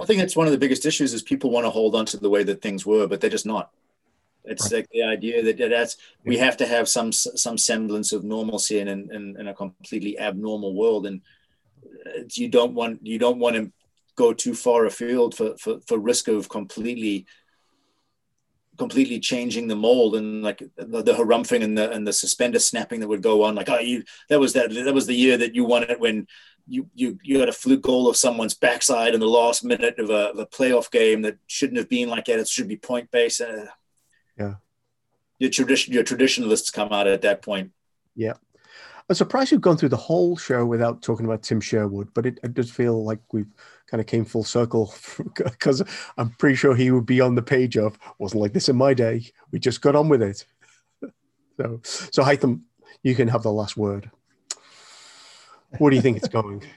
I think that's one of the biggest issues is people want to hold on to the way that things were, but they're just not. It's right. like the idea that that's we have to have some some semblance of normalcy in, in, in a completely abnormal world, and you don't want you don't want to go too far afield for, for, for risk of completely completely changing the mold and like the, the harumphing and the and the suspender snapping that would go on. Like oh you that was that that was the year that you won it when you you you had a fluke goal of someone's backside in the last minute of a, of a playoff game that shouldn't have been like that. It should be point based. Uh, yeah. Your tradition your traditionalists come out at that point. Yeah I'm surprised we've gone through the whole show without talking about Tim Sherwood, but it, it does feel like we've kind of came full circle (laughs) because I'm pretty sure he would be on the page of wasn't like this in my day. We just got on with it. (laughs) so, so Hytham, you can have the last word. What do you think it's going? (laughs)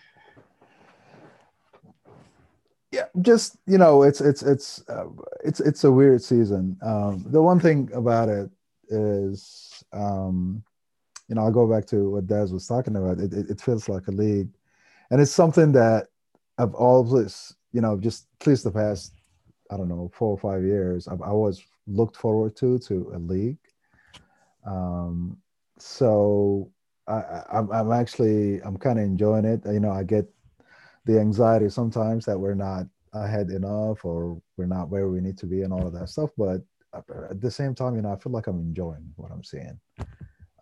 Yeah, just you know, it's it's it's uh, it's it's a weird season. Um, the one thing about it is um, you know, I'll go back to what Daz was talking about. It, it, it, feels like a league. And it's something that I've always, you know, just at least the past, I don't know, four or five years, I've always looked forward to, to a league. Um, so I, I'm, I'm actually, I'm kind of enjoying it. You know, I get the anxiety sometimes that we're not ahead enough or we're not where we need to be and all of that stuff. But at the same time, you know, I feel like I'm enjoying what I'm seeing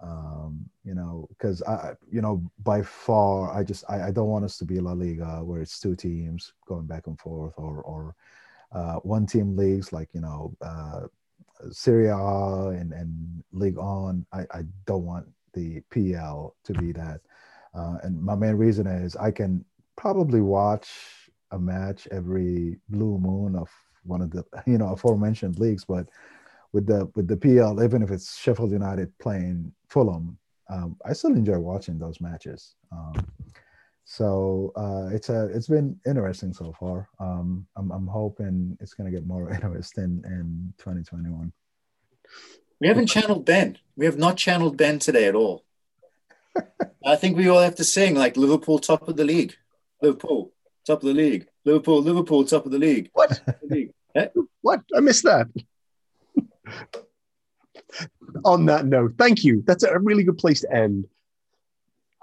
um, you know, because I, you know, by far, I just I, I, don't want us to be La Liga where it's two teams going back and forth, or or uh, one team leagues like you know uh, Serie A and and Ligue 1. I, I don't want the PL to be that, uh, and my main reason is I can probably watch a match every blue moon of one of the (laughs) you know aforementioned leagues, but with the with the PL, even if it's Sheffield United playing Fulham, um, I still enjoy watching those matches. Um, so uh, it's a it's been interesting so far. Um, I'm I'm hoping it's going to get more (laughs) interesting in 2021. We haven't channeled Ben. We have not channeled Ben today at all. (laughs) I think we all have to sing like Liverpool top of the league. Liverpool top of the league. Liverpool Liverpool top of the league. What? The league. What? I missed that on that note, thank you. That's a really good place to end.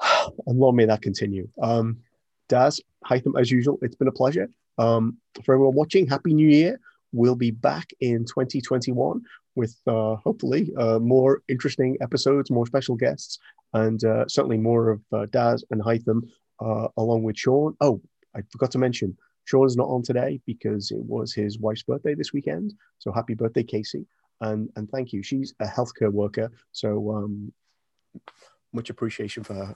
(sighs) And long may that continue. Um, Daz, Hytham, as usual, it's been a pleasure. Um, for everyone watching, Happy New Year. We'll be back in 2021 with uh, hopefully uh, more interesting episodes, more special guests, and uh, certainly more of uh, Daz and Hytham uh, along with Sean. Oh, I forgot to mention, Sean's not on today because it was his wife's birthday this weekend. So happy birthday, Casey and and thank you. She's a healthcare worker, so um, much appreciation for her.